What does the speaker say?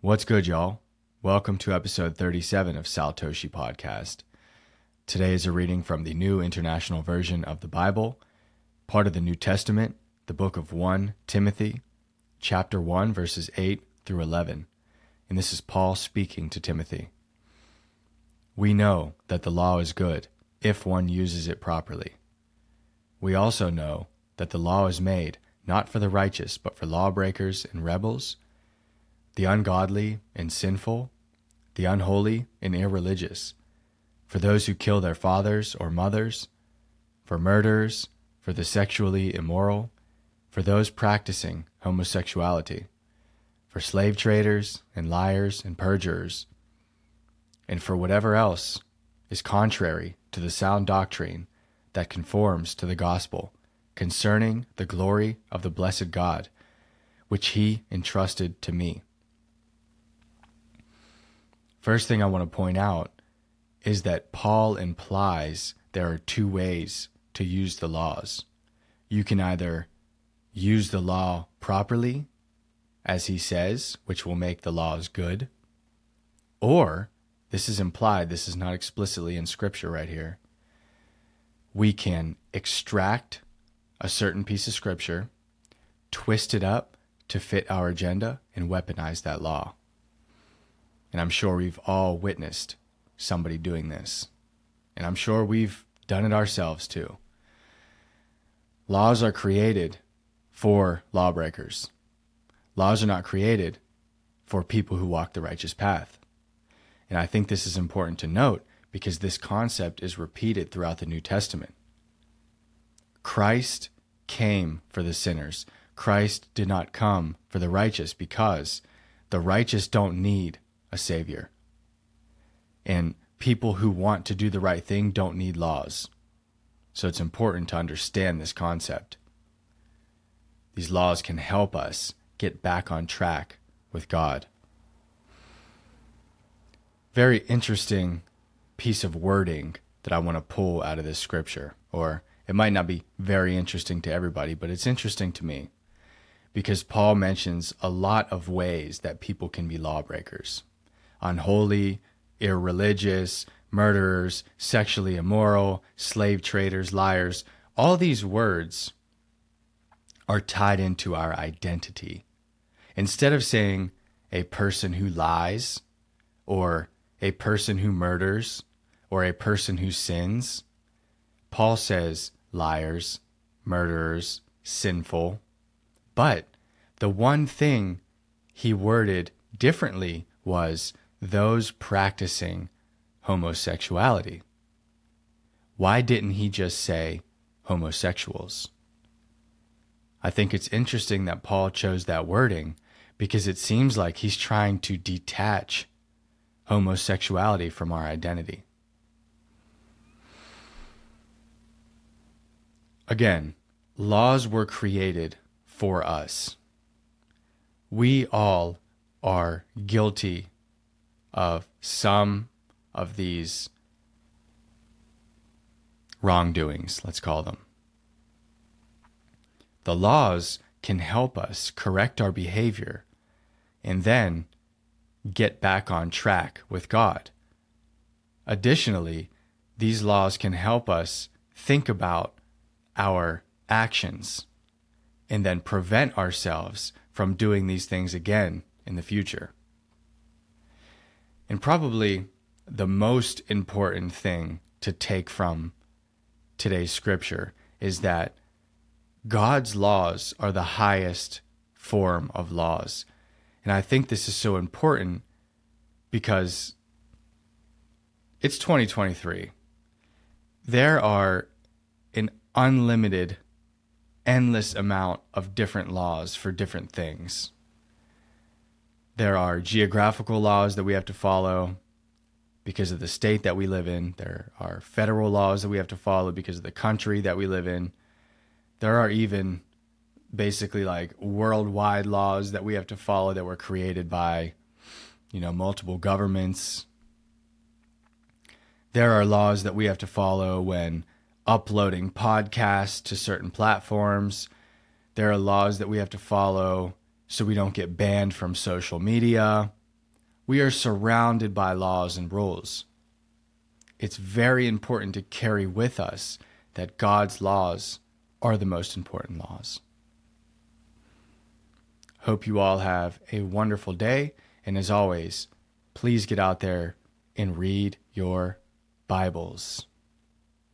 What's good, y'all? Welcome to episode 37 of Saltoshi Podcast. Today is a reading from the New International Version of the Bible, part of the New Testament, the book of 1 Timothy, chapter 1, verses 8 through 11. And this is Paul speaking to Timothy. We know that the law is good if one uses it properly. We also know that the law is made not for the righteous, but for lawbreakers and rebels, the ungodly and sinful, the unholy and irreligious, for those who kill their fathers or mothers, for murderers, for the sexually immoral, for those practicing homosexuality, for slave traders and liars and perjurers, and for whatever else is contrary to the sound doctrine that conforms to the gospel concerning the glory of the blessed God, which he entrusted to me. First thing I want to point out is that Paul implies there are two ways to use the laws. You can either use the law properly, as he says, which will make the laws good, or this is implied, this is not explicitly in scripture right here. We can extract a certain piece of scripture, twist it up to fit our agenda, and weaponize that law. And I'm sure we've all witnessed somebody doing this. And I'm sure we've done it ourselves too. Laws are created for lawbreakers. Laws are not created for people who walk the righteous path. And I think this is important to note because this concept is repeated throughout the New Testament. Christ came for the sinners. Christ did not come for the righteous because the righteous don't need a savior. And people who want to do the right thing don't need laws. So it's important to understand this concept. These laws can help us get back on track with God. Very interesting piece of wording that I want to pull out of this scripture, or it might not be very interesting to everybody, but it's interesting to me because Paul mentions a lot of ways that people can be lawbreakers unholy, irreligious, murderers, sexually immoral, slave traders, liars. All these words are tied into our identity. Instead of saying a person who lies, or a person who murders, or a person who sins, Paul says liars, murderers, sinful. But the one thing he worded differently was those practicing homosexuality. Why didn't he just say homosexuals? I think it's interesting that Paul chose that wording because it seems like he's trying to detach homosexuality from our identity. Again, laws were created for us. We all are guilty of some of these wrongdoings, let's call them. The laws can help us correct our behavior and then get back on track with God. Additionally, these laws can help us think about our actions and then prevent ourselves from doing these things again in the future. And probably the most important thing to take from today's scripture is that God's laws are the highest form of laws. And I think this is so important because it's 2023. There are an unlimited, endless amount of different laws for different things. There are geographical laws that we have to follow because of the state that we live in. There are federal laws that we have to follow because of the country that we live in. There are even basically like worldwide laws that we have to follow that were created by, you know, multiple governments. There are laws that we have to follow when uploading podcasts to certain platforms. There are laws that we have to follow so we don't get banned from social media. We are surrounded by laws and rules. It's very important to carry with us that God's laws are the most important laws. Hope you all have a wonderful day. And as always, please get out there and read your Bibles.